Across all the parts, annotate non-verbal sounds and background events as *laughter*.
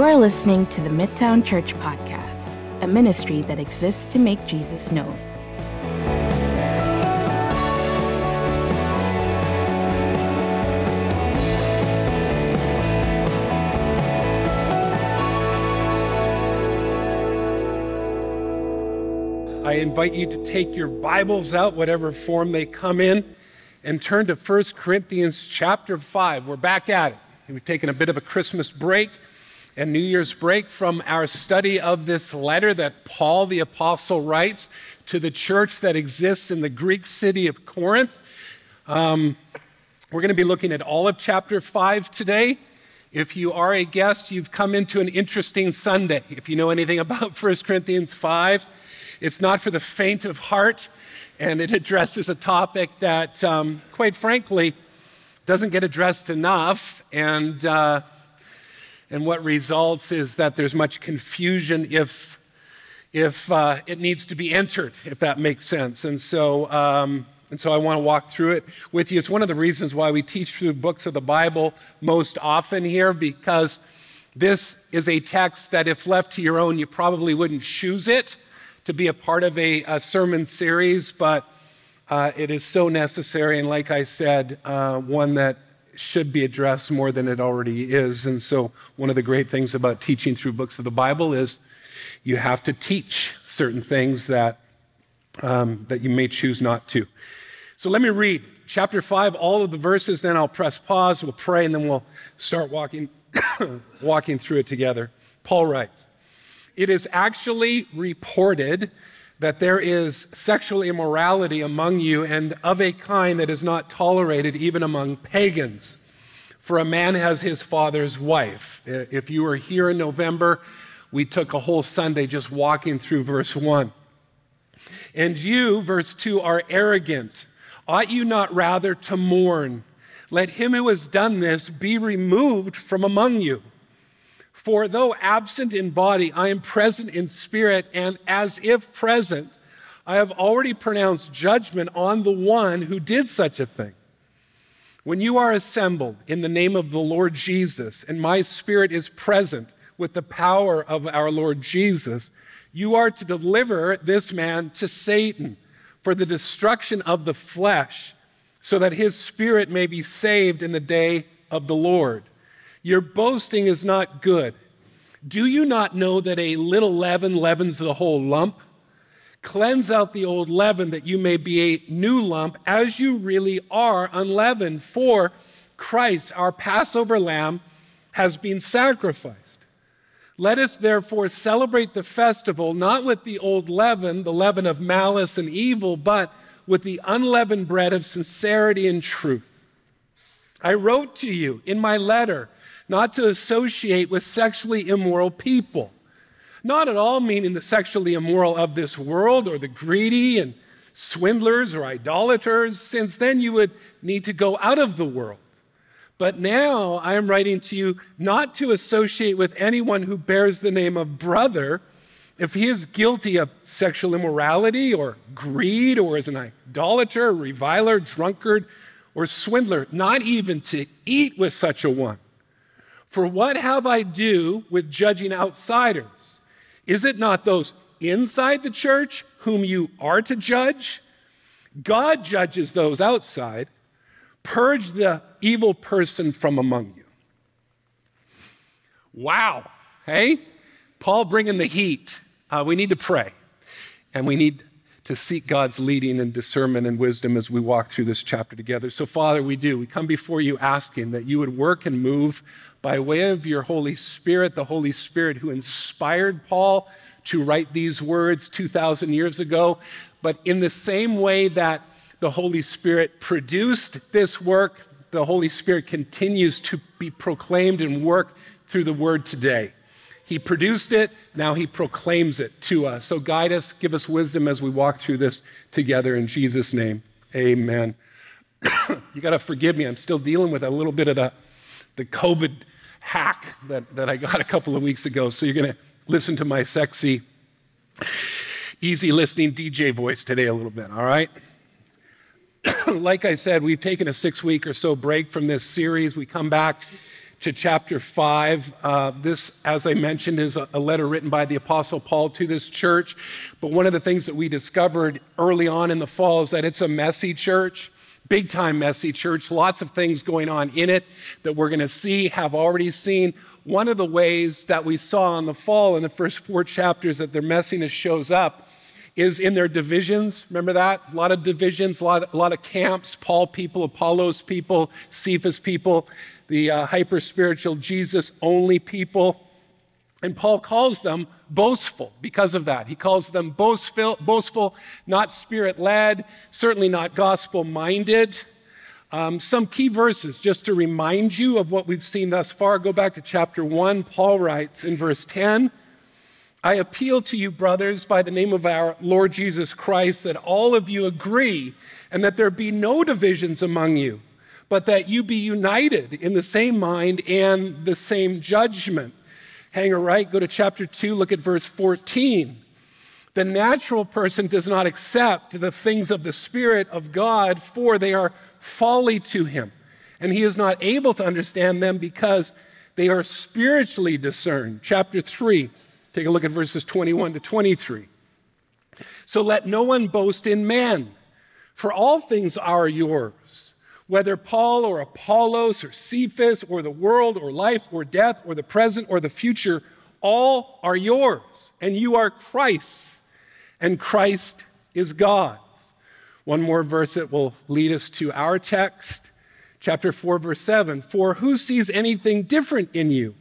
You are listening to the Midtown Church Podcast, a ministry that exists to make Jesus known. I invite you to take your Bibles out, whatever form they come in, and turn to 1 Corinthians chapter 5. We're back at it. We've taken a bit of a Christmas break and New Year's break from our study of this letter that Paul the Apostle writes to the church that exists in the Greek city of Corinth. Um, we're going to be looking at all of chapter 5 today. If you are a guest, you've come into an interesting Sunday. If you know anything about *laughs* 1 Corinthians 5, it's not for the faint of heart, and it addresses a topic that, um, quite frankly, doesn't get addressed enough, and, uh, and what results is that there's much confusion if, if uh, it needs to be entered, if that makes sense. And so, um, and so I want to walk through it with you. It's one of the reasons why we teach through books of the Bible most often here, because this is a text that, if left to your own, you probably wouldn't choose it to be a part of a, a sermon series, but uh, it is so necessary, and like I said, uh, one that should be addressed more than it already is. And so, one of the great things about teaching through books of the Bible is you have to teach certain things that, um, that you may choose not to. So, let me read chapter 5, all of the verses, then I'll press pause, we'll pray, and then we'll start walking, *coughs* walking through it together. Paul writes, It is actually reported that there is sexual immorality among you and of a kind that is not tolerated even among pagans. For a man has his father's wife. If you were here in November, we took a whole Sunday just walking through verse 1. And you, verse 2, are arrogant. Ought you not rather to mourn? Let him who has done this be removed from among you. For though absent in body, I am present in spirit, and as if present, I have already pronounced judgment on the one who did such a thing. When you are assembled in the name of the Lord Jesus, and my spirit is present with the power of our Lord Jesus, you are to deliver this man to Satan for the destruction of the flesh, so that his spirit may be saved in the day of the Lord. Your boasting is not good. Do you not know that a little leaven leavens the whole lump? Cleanse out the old leaven that you may be a new lump as you really are unleavened. For Christ, our Passover lamb, has been sacrificed. Let us therefore celebrate the festival not with the old leaven, the leaven of malice and evil, but with the unleavened bread of sincerity and truth. I wrote to you in my letter not to associate with sexually immoral people. Not at all meaning the sexually immoral of this world or the greedy and swindlers or idolaters, since then you would need to go out of the world. But now I am writing to you not to associate with anyone who bears the name of brother if he is guilty of sexual immorality or greed or is an idolater, reviler, drunkard, or swindler, not even to eat with such a one. For what have I do with judging outsiders? Is it not those inside the church whom you are to judge? God judges those outside. Purge the evil person from among you. Wow. Hey? Paul bringing the heat. Uh, we need to pray. And we need to seek God's leading and discernment and wisdom as we walk through this chapter together. So, Father, we do. We come before you asking that you would work and move by way of your Holy Spirit, the Holy Spirit who inspired Paul to write these words 2,000 years ago. But in the same way that the Holy Spirit produced this work, the Holy Spirit continues to be proclaimed and work through the word today. He produced it, now he proclaims it to us. So guide us, give us wisdom as we walk through this together in Jesus' name. Amen. *coughs* you got to forgive me, I'm still dealing with a little bit of the, the COVID hack that, that I got a couple of weeks ago. So you're going to listen to my sexy, easy listening DJ voice today a little bit, all right? *coughs* like I said, we've taken a six week or so break from this series. We come back to chapter 5. Uh, this, as I mentioned, is a, a letter written by the Apostle Paul to this church. But one of the things that we discovered early on in the fall is that it's a messy church big time messy church, lots of things going on in it that we're going to see, have already seen. One of the ways that we saw in the fall in the first four chapters that their messiness shows up is in their divisions. Remember that? A lot of divisions, a lot, a lot of camps, Paul people, Apollos people, Cephas people, the uh, hyper spiritual Jesus only people. And Paul calls them boastful because of that. He calls them boastful, boastful not spirit led, certainly not gospel minded. Um, some key verses just to remind you of what we've seen thus far. Go back to chapter 1. Paul writes in verse 10 I appeal to you, brothers, by the name of our Lord Jesus Christ, that all of you agree and that there be no divisions among you, but that you be united in the same mind and the same judgment. Hang a right, go to chapter 2, look at verse 14. The natural person does not accept the things of the Spirit of God, for they are folly to him, and he is not able to understand them because they are spiritually discerned. Chapter 3. Take a look at verses 21 to 23. So let no one boast in men, for all things are yours. Whether Paul or Apollos or Cephas or the world or life or death or the present or the future, all are yours, and you are Christ's, and Christ is God's. One more verse that will lead us to our text, chapter 4, verse 7. For who sees anything different in you?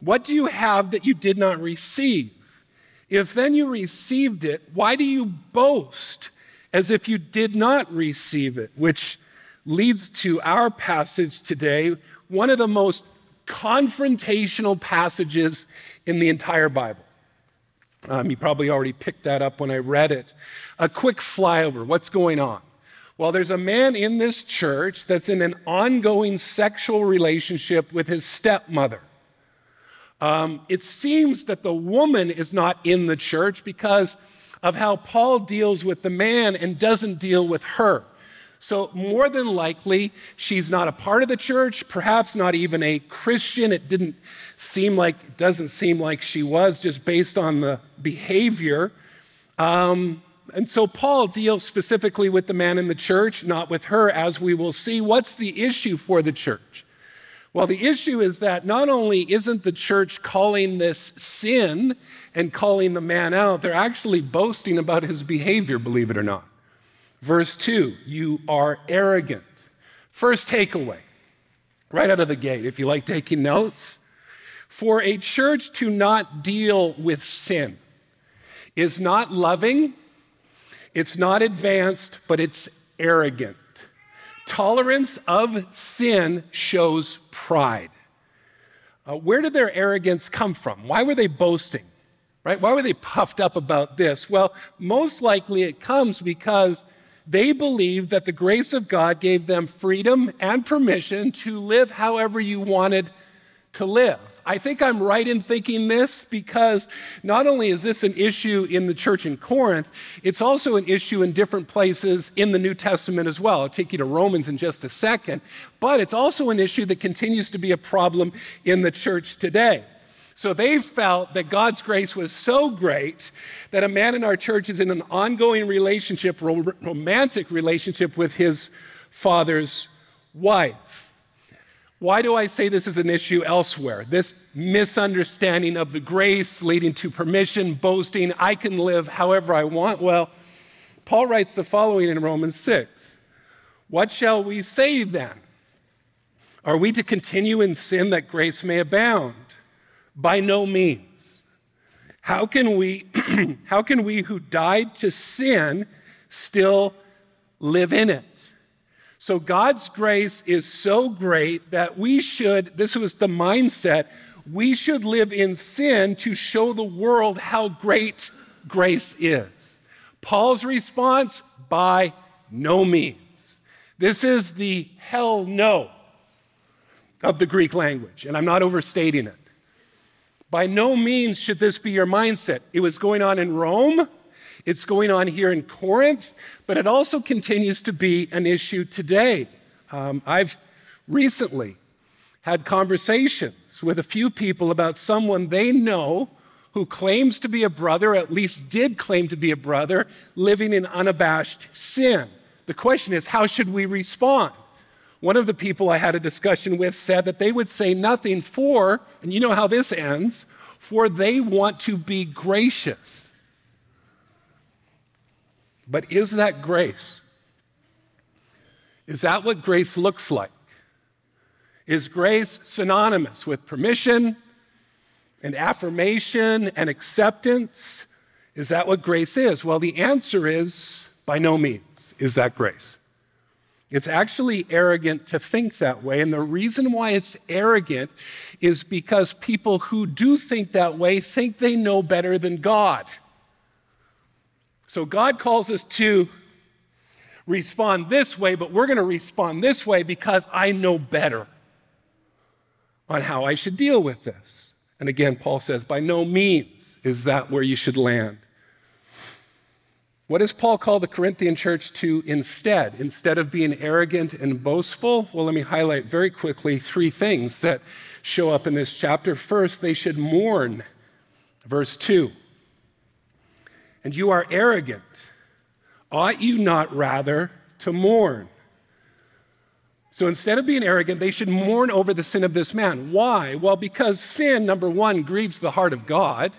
What do you have that you did not receive? If then you received it, why do you boast as if you did not receive it? Which leads to our passage today, one of the most confrontational passages in the entire Bible. Um, you probably already picked that up when I read it. A quick flyover what's going on? Well, there's a man in this church that's in an ongoing sexual relationship with his stepmother. Um, it seems that the woman is not in the church because of how Paul deals with the man and doesn't deal with her. So, more than likely, she's not a part of the church, perhaps not even a Christian. It didn't seem like, it doesn't seem like she was just based on the behavior. Um, and so, Paul deals specifically with the man in the church, not with her, as we will see. What's the issue for the church? Well, the issue is that not only isn't the church calling this sin and calling the man out, they're actually boasting about his behavior, believe it or not. Verse 2 you are arrogant. First takeaway, right out of the gate, if you like taking notes. For a church to not deal with sin is not loving, it's not advanced, but it's arrogant. Tolerance of sin shows pride. Uh, where did their arrogance come from? Why were they boasting? Right? Why were they puffed up about this? Well, most likely it comes because they believed that the grace of God gave them freedom and permission to live however you wanted to live. I think I'm right in thinking this because not only is this an issue in the church in Corinth, it's also an issue in different places in the New Testament as well. I'll take you to Romans in just a second, but it's also an issue that continues to be a problem in the church today. So they felt that God's grace was so great that a man in our church is in an ongoing relationship, romantic relationship with his father's wife. Why do I say this is an issue elsewhere? This misunderstanding of the grace leading to permission, boasting, I can live however I want. Well, Paul writes the following in Romans 6 What shall we say then? Are we to continue in sin that grace may abound? By no means. How can we, *clears throat* how can we who died to sin still live in it? So God's grace is so great that we should, this was the mindset, we should live in sin to show the world how great grace is. Paul's response by no means. This is the hell no of the Greek language, and I'm not overstating it. By no means should this be your mindset. It was going on in Rome. It's going on here in Corinth, but it also continues to be an issue today. Um, I've recently had conversations with a few people about someone they know who claims to be a brother, at least did claim to be a brother, living in unabashed sin. The question is, how should we respond? One of the people I had a discussion with said that they would say nothing for, and you know how this ends, for they want to be gracious. But is that grace? Is that what grace looks like? Is grace synonymous with permission and affirmation and acceptance? Is that what grace is? Well, the answer is by no means is that grace. It's actually arrogant to think that way. And the reason why it's arrogant is because people who do think that way think they know better than God. So God calls us to respond this way, but we're going to respond this way because I know better on how I should deal with this. And again, Paul says, by no means is that where you should land. What does Paul call the Corinthian church to instead? Instead of being arrogant and boastful? Well, let me highlight very quickly three things that show up in this chapter. First, they should mourn. Verse 2. And you are arrogant. Ought you not rather to mourn? So instead of being arrogant, they should mourn over the sin of this man. Why? Well, because sin, number one, grieves the heart of God.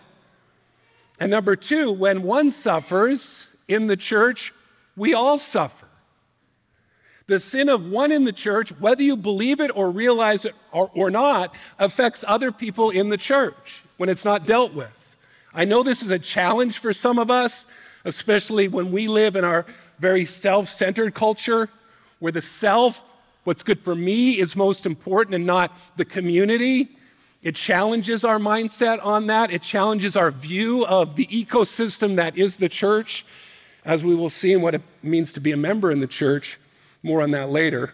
And number two, when one suffers, in the church, we all suffer. The sin of one in the church, whether you believe it or realize it or, or not, affects other people in the church when it's not dealt with. I know this is a challenge for some of us, especially when we live in our very self centered culture where the self, what's good for me, is most important and not the community. It challenges our mindset on that. It challenges our view of the ecosystem that is the church as we will see in what it means to be a member in the church. More on that later.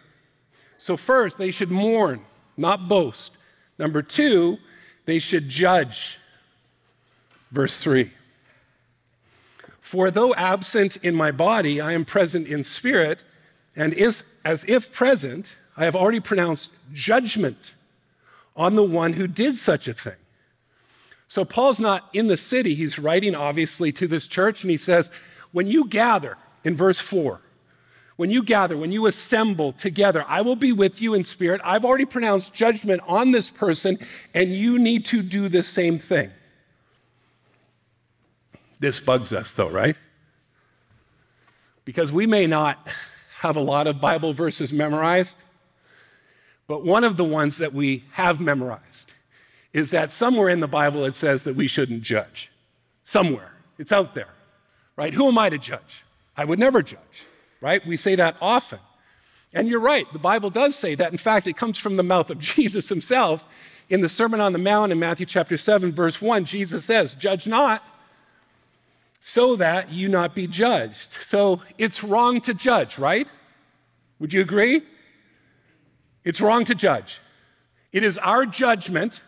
So, first, they should mourn, not boast. Number two, they should judge. Verse 3 For though absent in my body, I am present in spirit, and is, as if present, I have already pronounced judgment on the one who did such a thing. So, Paul's not in the city. He's writing, obviously, to this church, and he says, when you gather, in verse 4, when you gather, when you assemble together, I will be with you in spirit. I've already pronounced judgment on this person, and you need to do the same thing. This bugs us, though, right? Because we may not have a lot of Bible verses memorized, but one of the ones that we have memorized is that somewhere in the Bible it says that we shouldn't judge. Somewhere. It's out there right? Who am I to judge? I would never judge, right? We say that often. And you're right, the Bible does say that. In fact, it comes from the mouth of *laughs* Jesus himself. In the Sermon on the Mount in Matthew chapter 7, verse 1, Jesus says, Judge not, so that you not be judged. So it's wrong to judge, right? Would you agree? It's wrong to judge. It is our judgment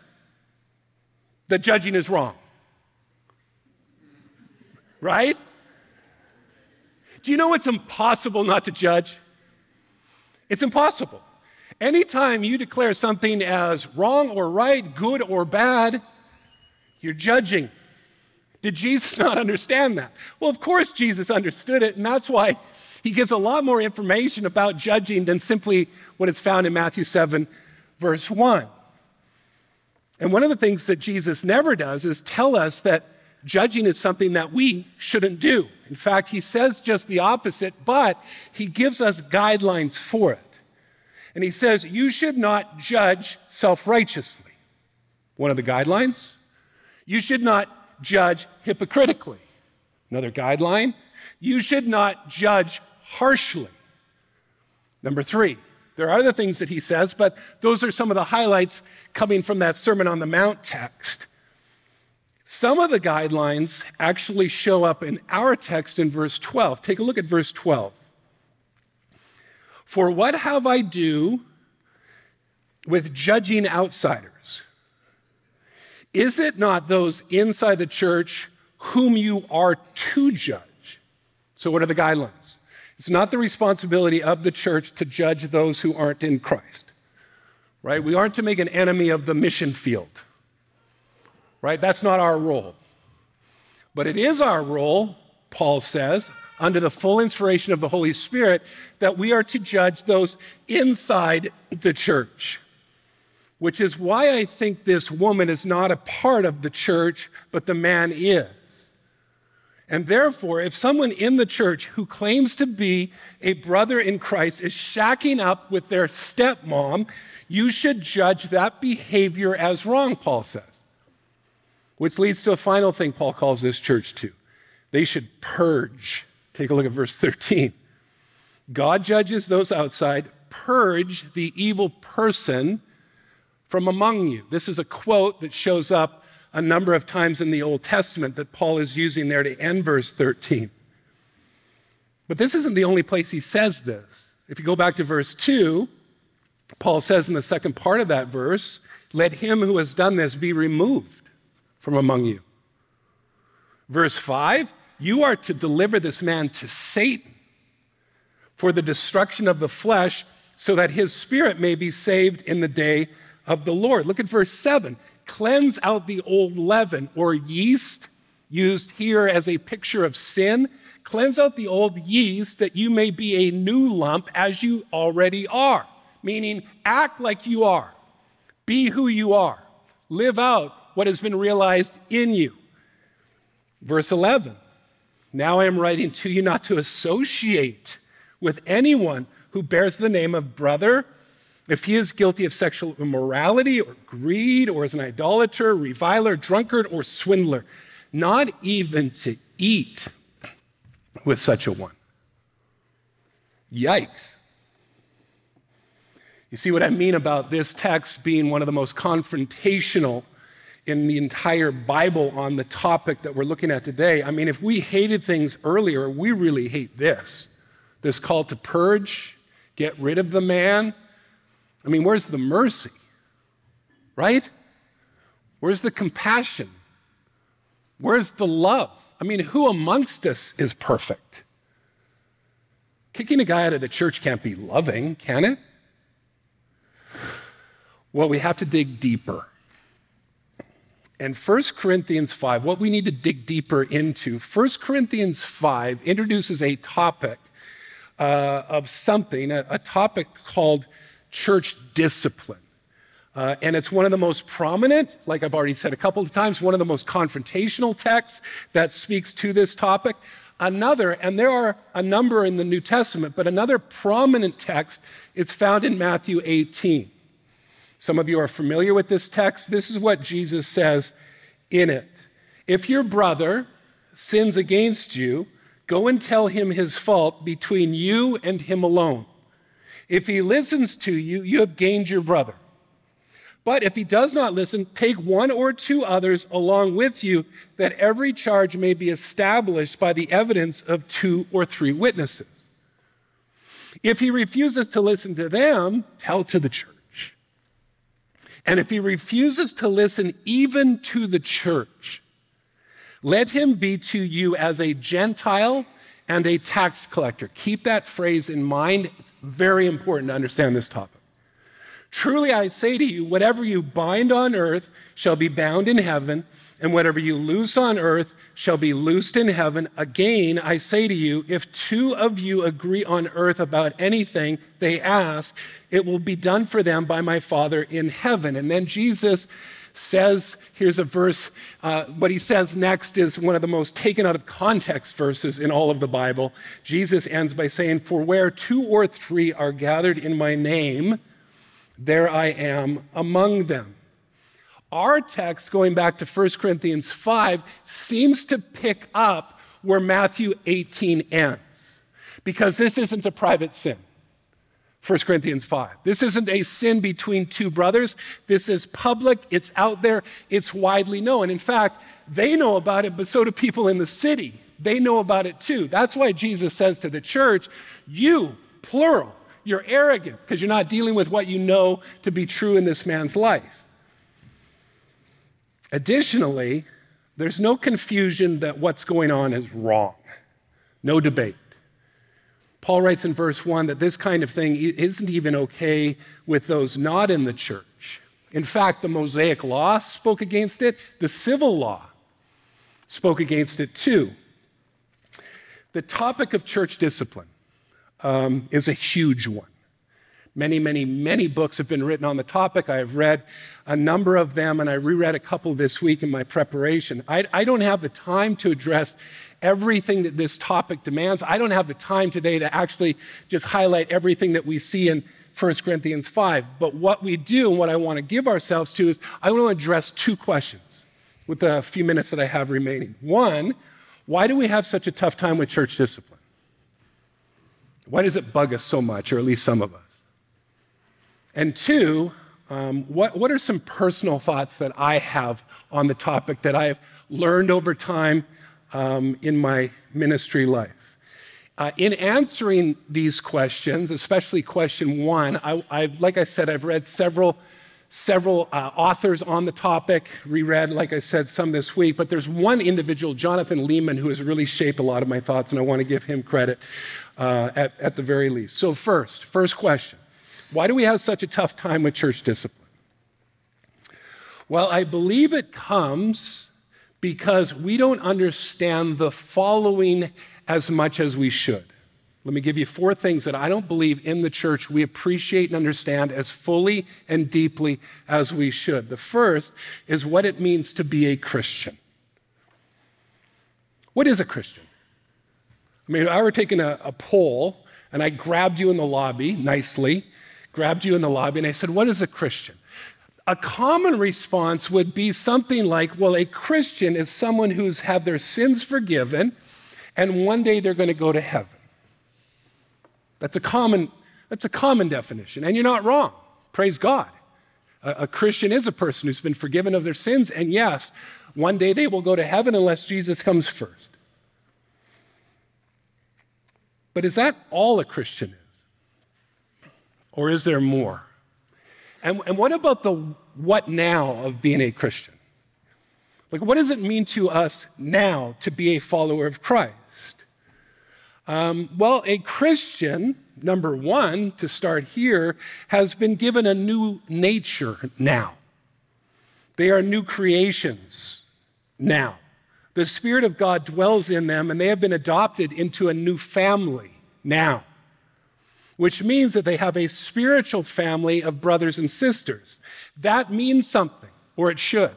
that judging is wrong. Right? Do you know it's impossible not to judge? It's impossible. Anytime you declare something as wrong or right, good or bad, you're judging. Did Jesus *laughs* not understand that? Well, of course, Jesus understood it, and that's why he gives a lot more information about judging than simply what is found in Matthew 7, verse 1. And one of the things that Jesus never does is tell us that judging is something that we shouldn't do. In fact, he says just the opposite, but he gives us guidelines for it. And he says, You should not judge self righteously. One of the guidelines. You should not judge hypocritically. Another guideline. You should not judge harshly. Number three, there are other things that he says, but those are some of the highlights coming from that Sermon on the Mount text. Some of the guidelines actually show up in our text in verse 12. Take a look at verse 12. For what have I do with judging outsiders? Is it not those inside the church whom you are to judge? So, what are the guidelines? It's not the responsibility of the church to judge those who aren't in Christ. right? We aren't to make an enemy of the mission field, right? That's not our role. But it is our role, Paul says, under the full inspiration of the Holy Spirit, that we are to judge those inside the church. Which is why I think this woman is not a part of the church, but the man is. And therefore, if someone in the church who claims to be a brother in Christ is shacking up with their stepmom, you should judge that behavior as wrong, Paul says. Which leads to a final thing Paul calls this church to they should purge. Take a look at verse 13. God judges those outside, purge the evil person from among you. This is a quote that shows up a number of times in the Old Testament that Paul is using there to end verse 13. But this isn't the only place he says this. If you go back to verse 2, Paul says in the second part of that verse, Let him who has done this be removed from among you. Verse 5, you are to deliver this man to Satan for the destruction of the flesh, so that his spirit may be saved in the day of the Lord. Look at verse 7 cleanse out the old leaven or yeast, used here as a picture of sin. Cleanse out the old yeast that you may be a new lump as you already are, meaning act like you are, be who you are, live out what has been realized in you. Verse 11 Now I am writing to you not to associate with anyone who bears the name of brother if he is guilty of sexual immorality or greed or is an idolater, reviler, drunkard, or swindler, not even to eat with such a one. Yikes. You see what I mean about this text being one of the most confrontational in the entire Bible on the topic that we're looking at today. I mean, if we hated things earlier, we really hate this. This call to purge, get rid of the man, I mean, where's the mercy? Right? Where's the compassion? Where's the love? I mean, who amongst us is perfect? Kicking a guy out of the church can't be loving, can it? Well, we have to dig deeper. And 1 Corinthians 5, what we need to dig deeper into, 1 Corinthians 5 introduces a topic uh, of something, a, a topic called church discipline. Uh, and it's one of the most prominent, like I've already said a couple of times, one of the most confrontational texts that speaks to this topic. Another, and there are a number in the New Testament, but another prominent text is found in Matthew 18. Some of you are familiar with this text. This is what Jesus says in it. If your brother sins against you, go and tell him his fault between you and him alone. If he listens to you, you have gained your brother. But if he does not listen, take one or two others along with you, that every charge may be established by the evidence of two or three witnesses. If he refuses to listen to them, tell to the church. And if he refuses to listen even to the church, let him be to you as a Gentile and a tax collector. Keep that phrase in mind. It's very important to understand this topic. Truly, I say to you, whatever you bind on earth shall be bound in heaven, and whatever you loose on earth shall be loosed in heaven. Again, I say to you, if two of you agree on earth about anything they ask, it will be done for them by my Father in heaven. And then Jesus says, here's a verse, uh, what he says next is one of the most taken out of context verses in all of the Bible. Jesus ends by saying, For where two or three are gathered in my name, there I am among them. Our text, going back to 1 Corinthians 5, seems to pick up where Matthew 18 ends, because this isn't a private sin. 1 Corinthians 5. This isn't a sin between two brothers. This is public, it's out there, it's widely known. In fact, they know about it, but so do people in the city. They know about it too. That's why Jesus says to the church, You, plural, you're arrogant because you're not dealing with what you know to be true in this man's life. Additionally, there's no confusion that what's going on is wrong, no debate. Paul writes in verse 1 that this kind of thing isn't even okay with those not in the church. In fact, the Mosaic law spoke against it, the civil law spoke against it too. The topic of church discipline um, is a huge one. Many, many, many books have been written on the topic. I have read a number of them, and I reread a couple this week in my preparation. I, I don't have the time to address everything that this topic demands. I don't have the time today to actually just highlight everything that we see in 1 Corinthians 5. But what we do and what I want to give ourselves to is I want to address two questions with the few minutes that I have remaining. One, why do we have such a tough time with church discipline? Why does it bug us so much, or at least some of us? And two, um, what, what are some personal thoughts that I have on the topic that I have learned over time um, in my ministry life? Uh, in answering these questions, especially question one, I, I, like I said, I've read several, several uh, authors on the topic, reread, like I said, some this week, but there's one individual, Jonathan Leeman, who has really shaped a lot of my thoughts, and I want to give him credit uh, at, at the very least. So, first, first question why do we have such a tough time with church discipline? Well, I believe it comes because we don't understand the following as much as we should. Let me give you four things that I don't believe in the church we appreciate and understand as fully and deeply as we should. The first is what it means to be a Christian. What is a Christian? I mean, if I were taking a, a poll and I grabbed you in the lobby nicely grabbed you in the lobby and I said, What is a Christian? A common response would be something like, Well, a Christian is someone who's had their sins forgiven and one day they're going to go to heaven. That's a common, that's a common definition. And you're not wrong. Praise God. A, a Christian is a person who's been forgiven of their sins, and yes, one day they will go to heaven unless Jesus comes first. But is that all a Christian is? Or is there more? And, and what about the what now of being a Christian? Like, what does it mean to us now to be a follower of Christ? Um, well, a Christian, number one, to start here, has been given a new nature now. They are new creations now. The Spirit of God dwells in them, and they have been adopted into a new family now which means that they have a spiritual family of brothers and sisters. That means something, or it should.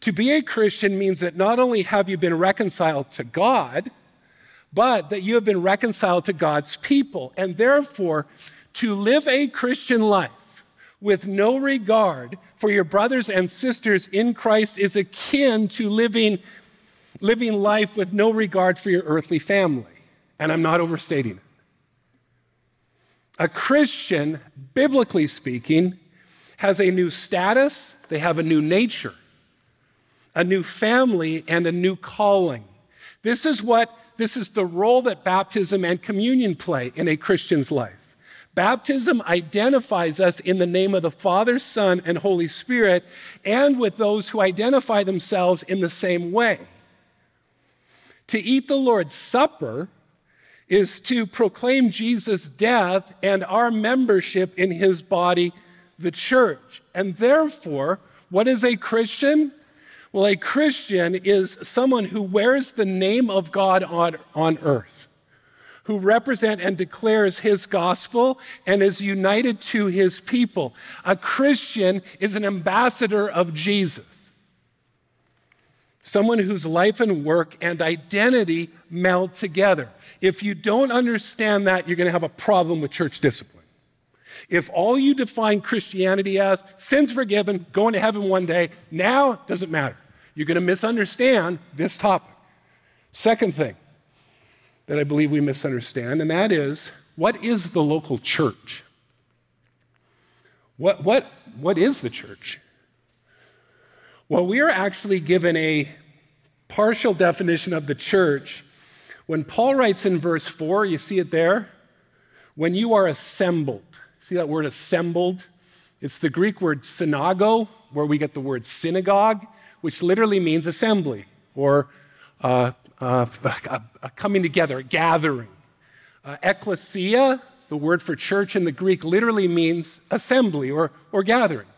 To be a Christian means that not only have you been reconciled to God, but that you have been reconciled to God's people. And therefore, to live a Christian life with no regard for your brothers and sisters in Christ is akin to living, living life with no regard for your earthly family. And I'm not overstating it. A Christian, biblically speaking, has a new status, they have a new nature, a new family, and a new calling. This is what this is the role that baptism and communion play in a Christian's life. Baptism identifies us in the name of the Father, Son, and Holy Spirit, and with those who identify themselves in the same way. To eat the Lord's Supper is to proclaim Jesus' death and our membership in his body, the church. And therefore, what is a Christian? Well, a Christian is someone who wears the name of God on, on earth, who represent and declares his gospel and is united to his people. A Christian is an ambassador of Jesus someone whose life and work and identity meld together. If you don't understand that, you're going to have a problem with church discipline. If all you define Christianity as sins forgiven, going to heaven one day, now doesn't matter. You're going to misunderstand this topic. Second thing that I believe we misunderstand, and that is what is the local church? What, what, what is the church? Well, we are actually given a partial definition of the church when Paul writes in verse 4, you see it there? When you are assembled. See that word assembled? It's the Greek word synago, where we get the word synagogue, which literally means assembly or uh, uh, *laughs* coming together, gathering. Uh, ecclesia, the word for church in the Greek, literally means assembly or, or gathering.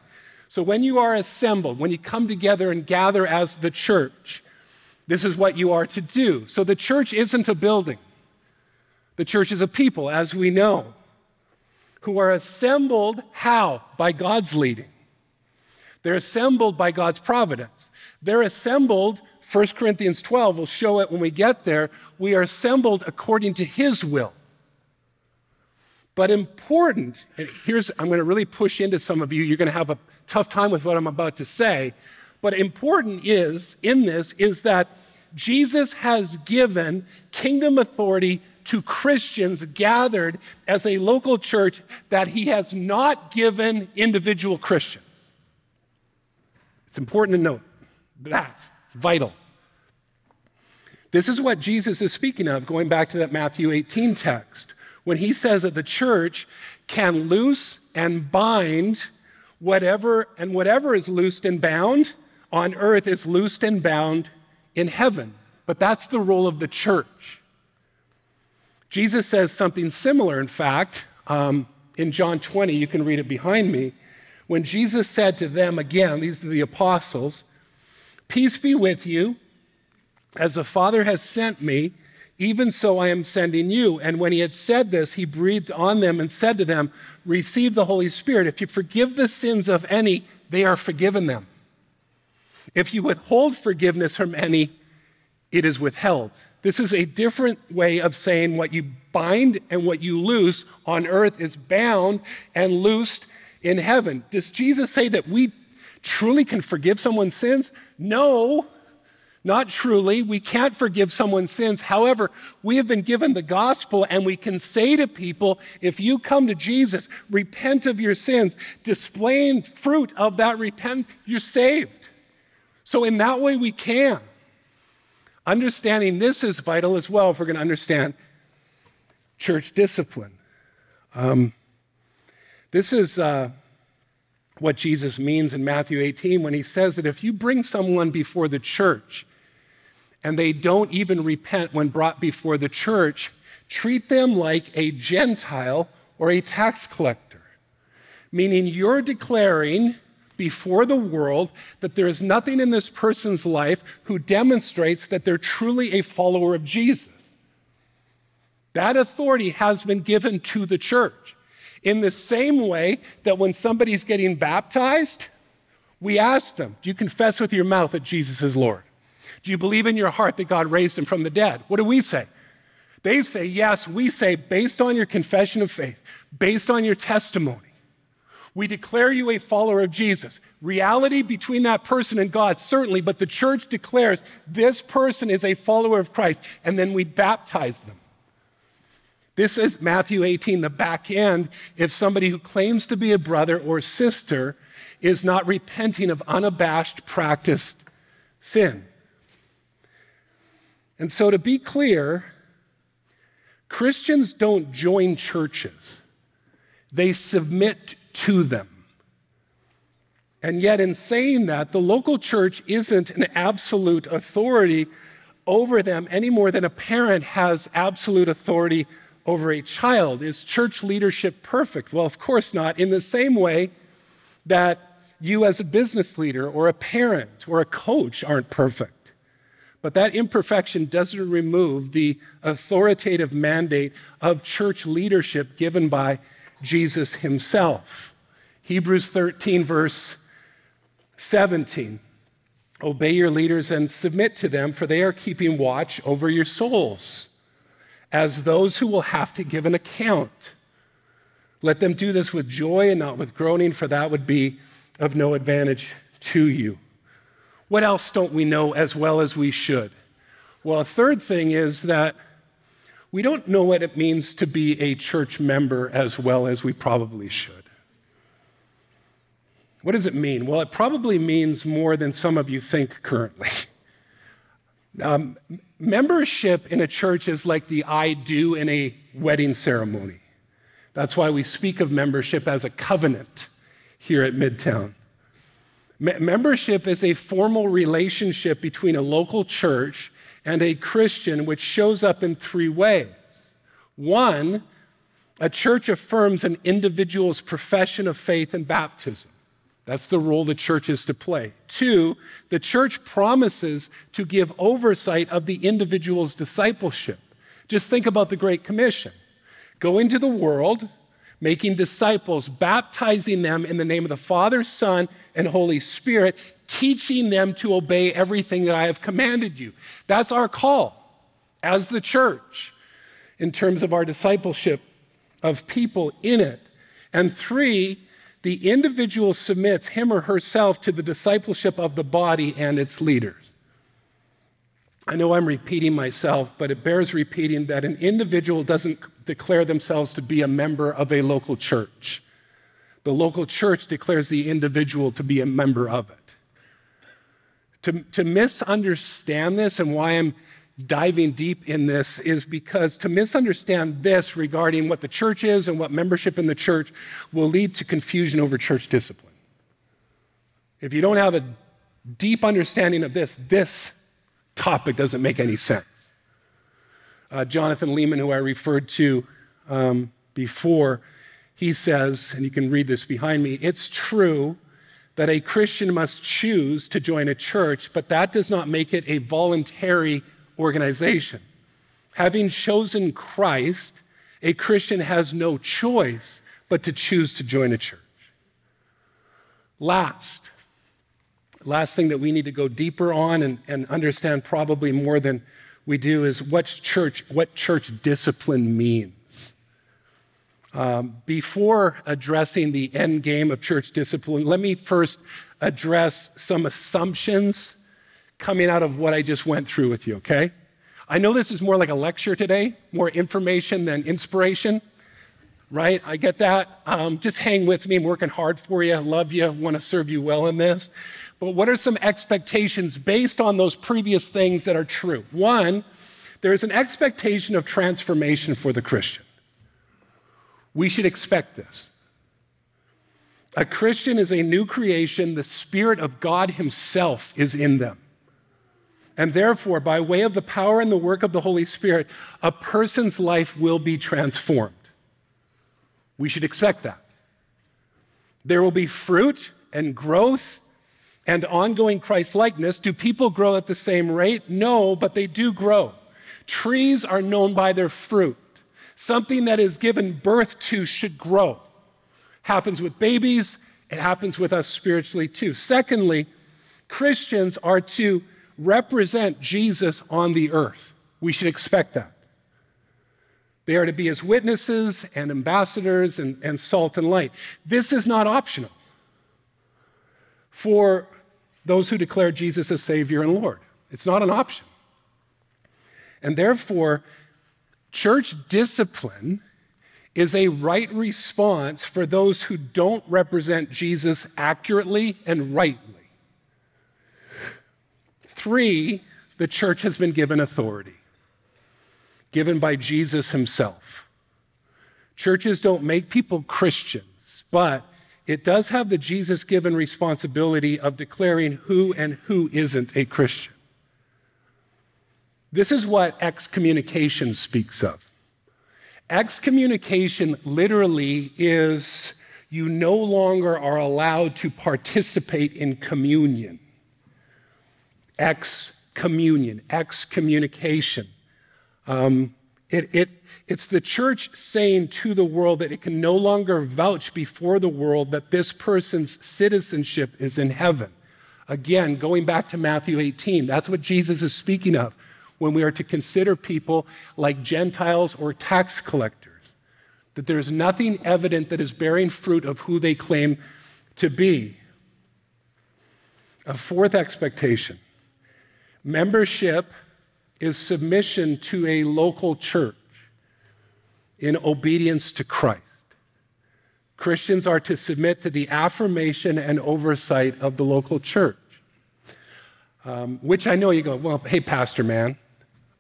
So when you are assembled, when you come together and gather as the church, this is what you are to do. So the church isn't a building, the church is a people, as we know, who are assembled how? By God's leading. They're assembled by God's providence. They're assembled, 1 Corinthians 12 will show it when we get there. We are assembled according to His will. But important, and here's, I'm going to really push into some of you. You're going to have a tough time with what I'm about to say. But important is, in this, is that Jesus has given kingdom authority to Christians gathered as a local church that he has not given individual Christians. It's important to note that. It's vital. This is what Jesus is speaking of, going back to that Matthew 18 text when he says that the church can loose and bind whatever, and whatever is loosed and bound on earth is loosed and bound in heaven. But that's the role of the church. Jesus says something similar, in fact, um, in John 20, you can read it behind me, when Jesus said to them, again, these are the apostles, Peace be with you, as the Father has sent me, even so I am sending you. And when he had said this, he breathed on them and said to them, Receive the Holy Spirit. If you forgive the sins of any, they are forgiven them. If you withhold forgiveness from any, it is withheld. This is a different way of saying what you bind and what you loose on earth is bound and loosed in heaven. Does Jesus say that we truly can forgive someone's sins? No. Not truly. We can't forgive someone's sins. However, we have been given the gospel and we can say to people, if you come to Jesus, repent of your sins, displaying fruit of that repentance, you're saved. So, in that way, we can. Understanding this is vital as well if we're going to understand church discipline. Um, this is uh, what Jesus means in Matthew 18 when he says that if you bring someone before the church and they don't even repent when brought before the church, treat them like a Gentile or a tax collector. Meaning you're declaring before the world that there is nothing in this person's life who demonstrates that they're truly a follower of Jesus. That authority has been given to the church. In the same way that when somebody's getting baptized, we ask them, Do you confess with your mouth that Jesus is Lord? Do you believe in your heart that God raised him from the dead? What do we say? They say, yes. We say, based on your confession of faith, based on your testimony, we declare you a follower of Jesus. Reality between that person and God, certainly, but the church declares this person is a follower of Christ, and then we baptize them. This is Matthew 18, the back end. If somebody who claims to be a brother or sister is not repenting of unabashed practiced sin. And so, to be clear, Christians don't join churches, they submit to them. And yet, in saying that, the local church isn't an absolute authority over them any more than a parent has absolute authority over a child. Is church leadership perfect? Well, of course not. In the same way that you, as a business leader or a parent or a coach, aren't perfect. But that imperfection doesn't remove the authoritative mandate of church leadership given by Jesus himself. Hebrews 13, verse 17. Obey your leaders and submit to them, for they are keeping watch over your souls as those who will have to give an account. Let them do this with joy and not with groaning, for that would be of no advantage to you. What else don't we know as well as we should? Well, a third thing is that we don't know what it means to be a church member as well as we probably should. What does it mean? Well, it probably means more than some of you think currently. *laughs* Um, membership in a church is like the I do in a wedding ceremony. That's why we speak of membership as a covenant here at Midtown membership is a formal relationship between a local church and a Christian, which shows up in three ways. One, a church affirms an individual's profession of faith and baptism. That's the role the church is to play. Two, the church promises to give oversight of the individual's discipleship. Just think about the Great Commission go into the world, making disciples, baptizing them in the name of the Father, Son, and Holy Spirit, teaching them to obey everything that I have commanded you. That's our call as the church in terms of our discipleship of people in it. And three, the individual submits him or herself to the discipleship of the body and its leaders. I know I'm repeating myself, but it bears repeating that an individual doesn't declare themselves to be a member of a local church. The local church declares the individual to be a member of it. To, to misunderstand this and why I'm diving deep in this is because to misunderstand this regarding what the church is and what membership in the church will lead to confusion over church discipline. If you don't have a deep understanding of this, this topic doesn't make any sense. Uh, Jonathan Leeman, who I referred to um, before, he says, and you can read this behind me it's true that a Christian must choose to join a church, but that does not make it a voluntary organization. Having chosen Christ, a Christian has no choice but to choose to join a church. Last, last thing that we need to go deeper on and, and understand probably more than we do is what church, what church discipline means. Um, before addressing the end game of church discipline, let me first address some assumptions coming out of what I just went through with you, okay? I know this is more like a lecture today, more information than inspiration, right? I get that. Um, just hang with me. I'm working hard for you. Love you. Want to serve you well in this. But what are some expectations based on those previous things that are true? One, there's an expectation of transformation for the Christian. We should expect this. A Christian is a new creation, the Spirit of God Himself is in them. And therefore, by way of the power and the work of the Holy Spirit, a person's life will be transformed. We should expect that. There will be fruit and growth and ongoing Christ likeness. Do people grow at the same rate? No, but they do grow. Trees are known by their fruit. Something that is given birth to should grow. Happens with babies, it happens with us spiritually too. Secondly, Christians are to represent Jesus on the earth. We should expect that. They are to be his witnesses and ambassadors and, and salt and light. This is not optional for those who declare Jesus as Savior and Lord. It's not an option. And therefore, church discipline is a right response for those who don't represent Jesus accurately and rightly. Three, the church has been given authority, given by Jesus himself. Churches don't make people Christians, but it does have the Jesus given responsibility of declaring who and who isn't a Christian. This is what excommunication speaks of. Excommunication literally is you no longer are allowed to participate in communion excommunion, excommunication. Um, it, it, it's the church saying to the world that it can no longer vouch before the world that this person's citizenship is in heaven. Again, going back to Matthew 18, that's what Jesus is speaking of when we are to consider people like Gentiles or tax collectors, that there's nothing evident that is bearing fruit of who they claim to be. A fourth expectation Membership is submission to a local church in obedience to Christ. Christians are to submit to the affirmation and oversight of the local church. Um, which I know you go, well, hey, pastor man,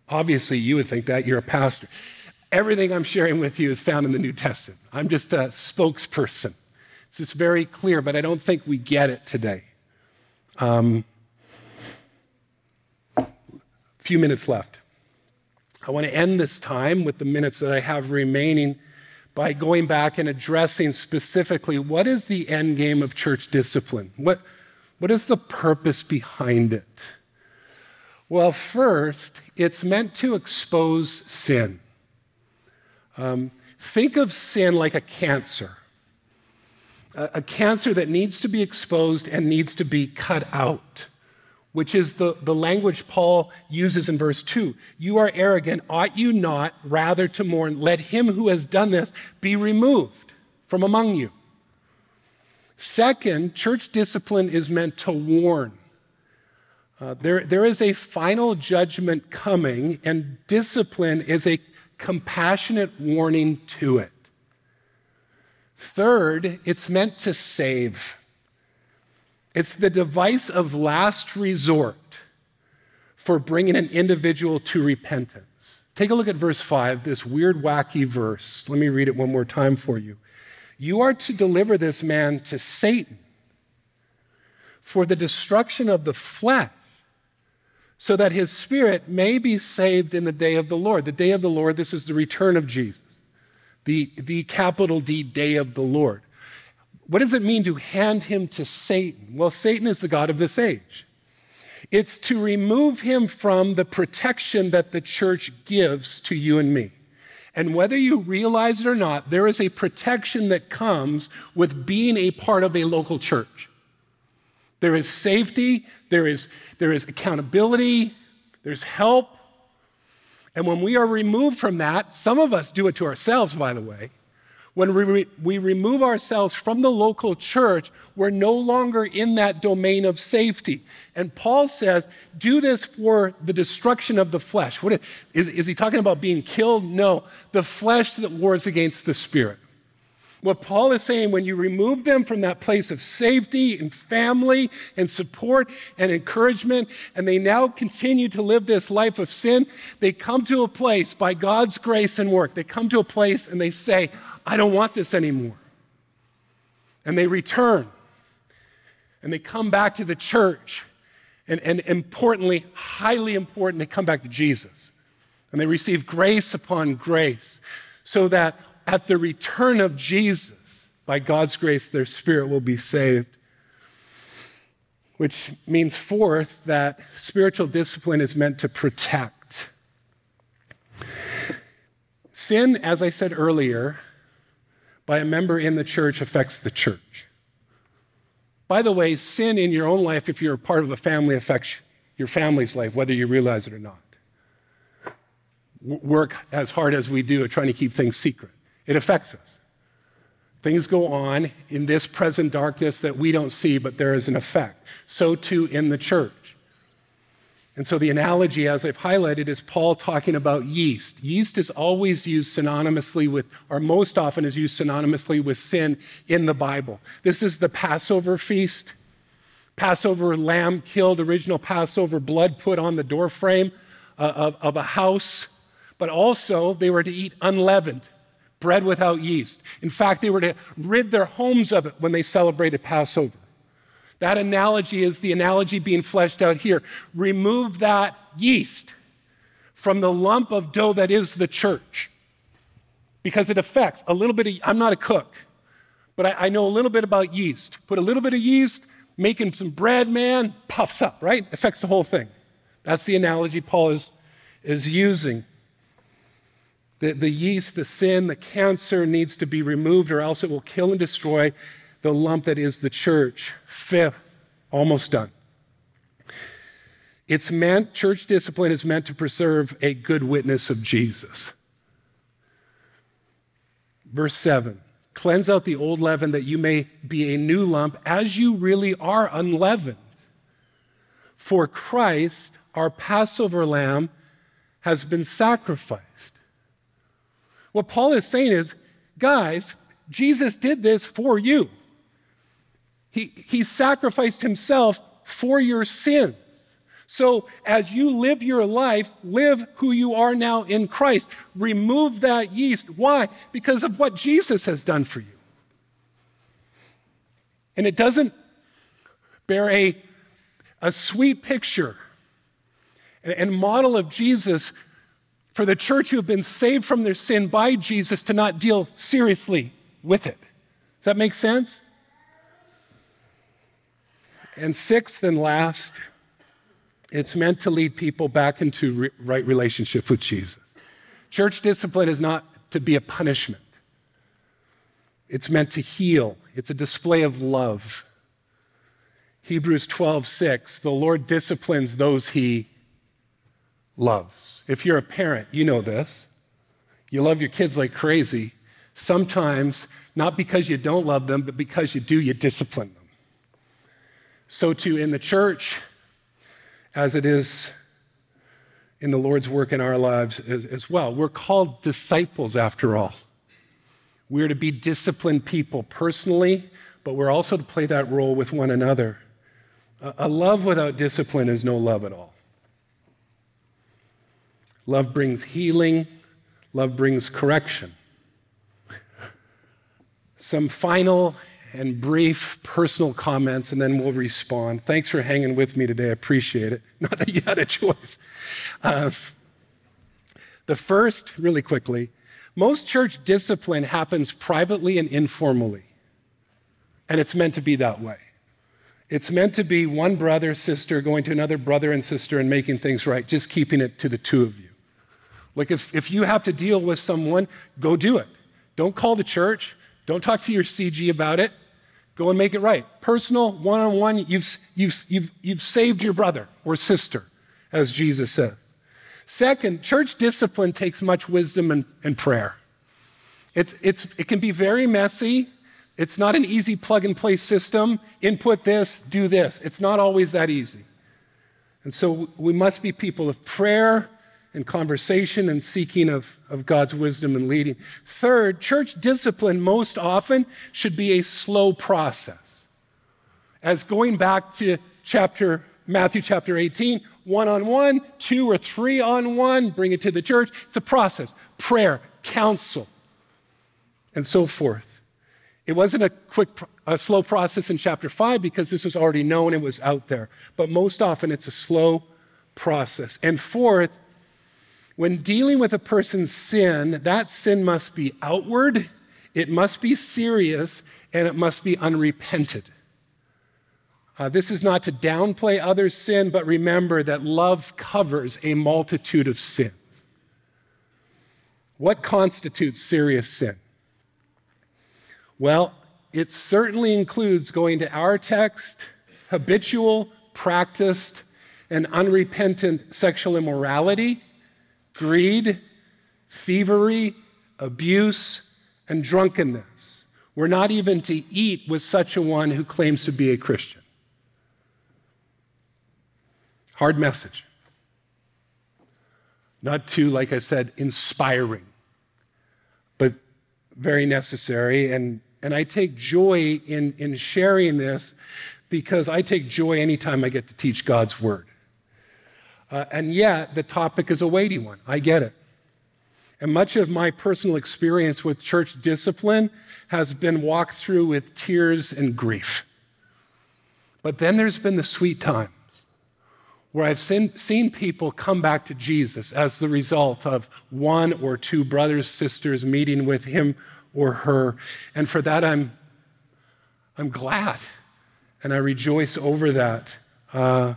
obviously you would think that you're a pastor. Everything I'm sharing with you is found in the New Testament. I'm just a spokesperson. It's very clear, but I don't think we get it today. Um, few minutes left. I want to end this time with the minutes that I have remaining by going back and addressing specifically what is the end game of church discipline? What, what is the purpose behind it? Well, first, it's meant to expose sin. Um, think of sin like a cancer, a, a cancer that needs to be exposed and needs to be cut out which is the, the language Paul uses in verse 2. You are arrogant, ought you not rather to mourn? Let him who has done this be removed from among you. Second, church discipline is meant to warn. Uh, there, there is a final judgment coming, and discipline is a compassionate warning to it. Third, it's meant to save. It's the device of last resort for bringing an individual to repentance. Take a look at verse 5, this weird, wacky verse. Let me read it one more time for you. You are to deliver this man to Satan for the destruction of the flesh, so that his spirit may be saved in the day of the Lord. The day of the Lord, this is the return of Jesus, the, the capital D day of the Lord. What does it mean to hand him to Satan? Well, Satan is the God of this age. It's to remove him from the protection that the church gives to you and me. And whether you realize it or not, there is a protection that comes with being a part of a local church. There is safety, there is, there is accountability, there's help. And when we are removed from that, some of us do it to ourselves, by the way, when we, re- we remove ourselves from the local church, we're no longer in that domain of safety. And Paul says, do this for the destruction of the flesh. What is, is he talking about being killed? No, the flesh that wars against the spirit. What Paul is saying, when you remove them from that place of safety and family and support and encouragement, and they now continue to live this life of sin, they come to a place by God's grace and work. They come to a place and they say, I don't want this anymore. And they return and they come back to the church. And, and importantly, highly important, they come back to Jesus. And they receive grace upon grace so that at the return of Jesus, by God's grace, their spirit will be saved. Which means, fourth, that spiritual discipline is meant to protect. Sin, as I said earlier, by a member in the church affects the church. By the way, sin in your own life, if you're a part of a family, affects your family's life, whether you realize it or not. Work as hard as we do at trying to keep things secret, it affects us. Things go on in this present darkness that we don't see, but there is an effect. So too in the church. And so the analogy, as I've highlighted, is Paul talking about yeast. Yeast is always used synonymously with, or most often is used synonymously with sin in the Bible. This is the Passover feast. Passover lamb killed, original Passover blood put on the doorframe uh, of, of a house. But also, they were to eat unleavened, bread without yeast. In fact, they were to rid their homes of it when they celebrated Passover. That analogy is the analogy being fleshed out here. Remove that yeast from the lump of dough that is the church because it affects a little bit of, I'm not a cook, but I, I know a little bit about yeast. Put a little bit of yeast, making some bread, man, puffs up, right? Affects the whole thing. That's the analogy Paul is, is using. The, the yeast, the sin, the cancer needs to be removed, or else it will kill and destroy the lump that is the church. Fifth, almost done. It's meant, church discipline is meant to preserve a good witness of Jesus. Verse 7 Cleanse out the old leaven that you may be a new lump as you really are unleavened. For Christ, our Passover lamb, has been sacrificed. What Paul is saying is, guys, Jesus did this for you. He, he sacrificed himself for your sins. So, as you live your life, live who you are now in Christ. Remove that yeast. Why? Because of what Jesus has done for you. And it doesn't bear a, a sweet picture and model of Jesus for the church who have been saved from their sin by Jesus to not deal seriously with it. Does that make sense? And sixth and last, it's meant to lead people back into re- right relationship with Jesus. Church discipline is not to be a punishment. It's meant to heal. It's a display of love. Hebrews 12, 6, the Lord disciplines those he loves. If you're a parent, you know this. You love your kids like crazy. Sometimes, not because you don't love them, but because you do, you discipline them. So, too, in the church, as it is in the Lord's work in our lives as, well. We're called disciples after all. We're to be disciplined people personally, but we're also to play that role with one another. A love without discipline is no love at all. Love brings healing, love brings correction. Some final and brief personal comments, and then we'll respond. Thanks for hanging with me today. I appreciate it. *laughs* Not that you had a choice. Uh, the first, really quickly, most church discipline happens privately and informally, and it's meant to be that way. It's meant to be one brother, sister going to another brother and sister and making things right, just keeping it to the two of you. Like if, if you have to deal with someone, go do it. Don't call the church. Don't talk to your CG about it. Go and make it right. Personal, one on one, you've, saved your brother or sister, as Jesus says. Second, church discipline takes much wisdom and, and prayer. It's, it's, it can be very messy. It's not an easy plug and play system. Input this, do this. It's not always that easy. And so we must be people of prayer and conversation and seeking of, of God's wisdom and leading. Third, church discipline most often should be a slow process. As going back to chapter Matthew chapter 18, one on one, two or three on one, bring it to the church. It's a process. Prayer, counsel, and so forth. It wasn't a quick, a slow process in chapter five because this was already known, and was out there. But most often it's a slow process. And fourth, when dealing with a person's sin, that sin must be outward, it must be serious, and it must be unrepented. Uh, this is not to downplay others' sin, but remember that love covers a multitude of sins. What constitutes serious sin? Well, it certainly includes going to our text, habitual, practiced, and unrepentant sexual immorality greed, thievery, abuse, and drunkenness. We're not even to eat with such a one who claims to be a Christian. Hard message. Not too, like I said, inspiring, but very necessary. And, and I take joy in, in sharing this because I take joy anytime I get to teach God's word. Uh, and yet, the topic is a weighty one. I get it. And much of my personal experience with church discipline has been walked through with tears and grief. But then there's been the sweet times where I've seen, seen people come back to Jesus as the result of one or two brothers, sisters meeting with him or her. And for that, I'm, I'm glad and I rejoice over that. Uh,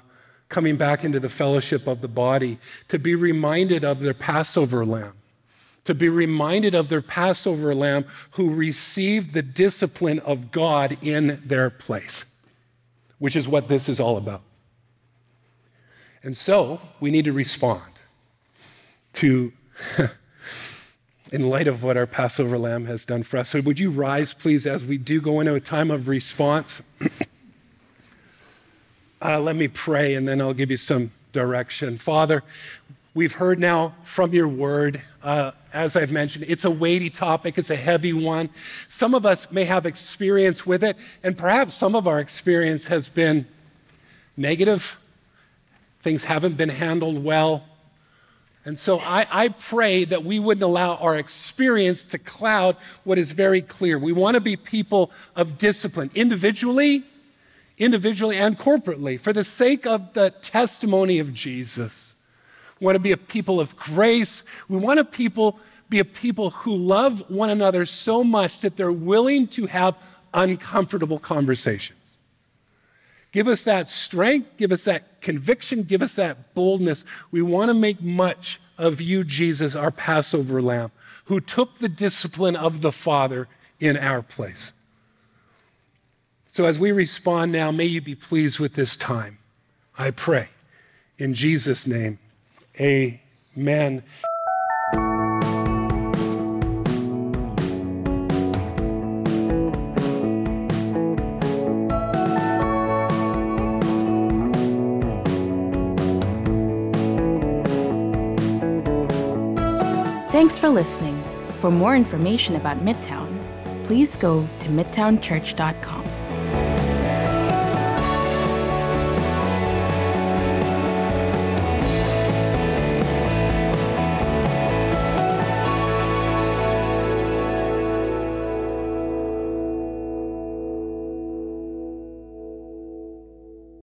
coming back into the fellowship of the body, to be reminded of their Passover lamb, to be reminded of their Passover lamb who received the discipline of God in their place, which is what this is all about. And so we need to respond to, *laughs* in light of what our Passover lamb has done for us. So would you rise, please, as we do go into a time of response? *clears throat* Uh, let me pray and then I'll give you some direction. Father, we've heard now from your word. Uh, as I've mentioned, it's a weighty topic, it's a heavy one. Some of us may have experience with it, and perhaps some of our experience has been negative. Things haven't been handled well. And so I, I, pray that we wouldn't allow our experience to cloud what is very clear. We want to be people of discipline, individually individually and corporately, for the sake of the testimony of Jesus. We want to be a people of grace. We want to people, be a people who love one another so much that they're willing to have uncomfortable conversations. Give us that strength, give us that conviction, give us that boldness. We want to make much of you, Jesus, our Passover lamb, who took the discipline of the Father in our place. So as we respond now, may you be pleased with this time. I pray. In Jesus' name, amen. Thanks for listening. For more information about Midtown, please go to midtownchurch.com.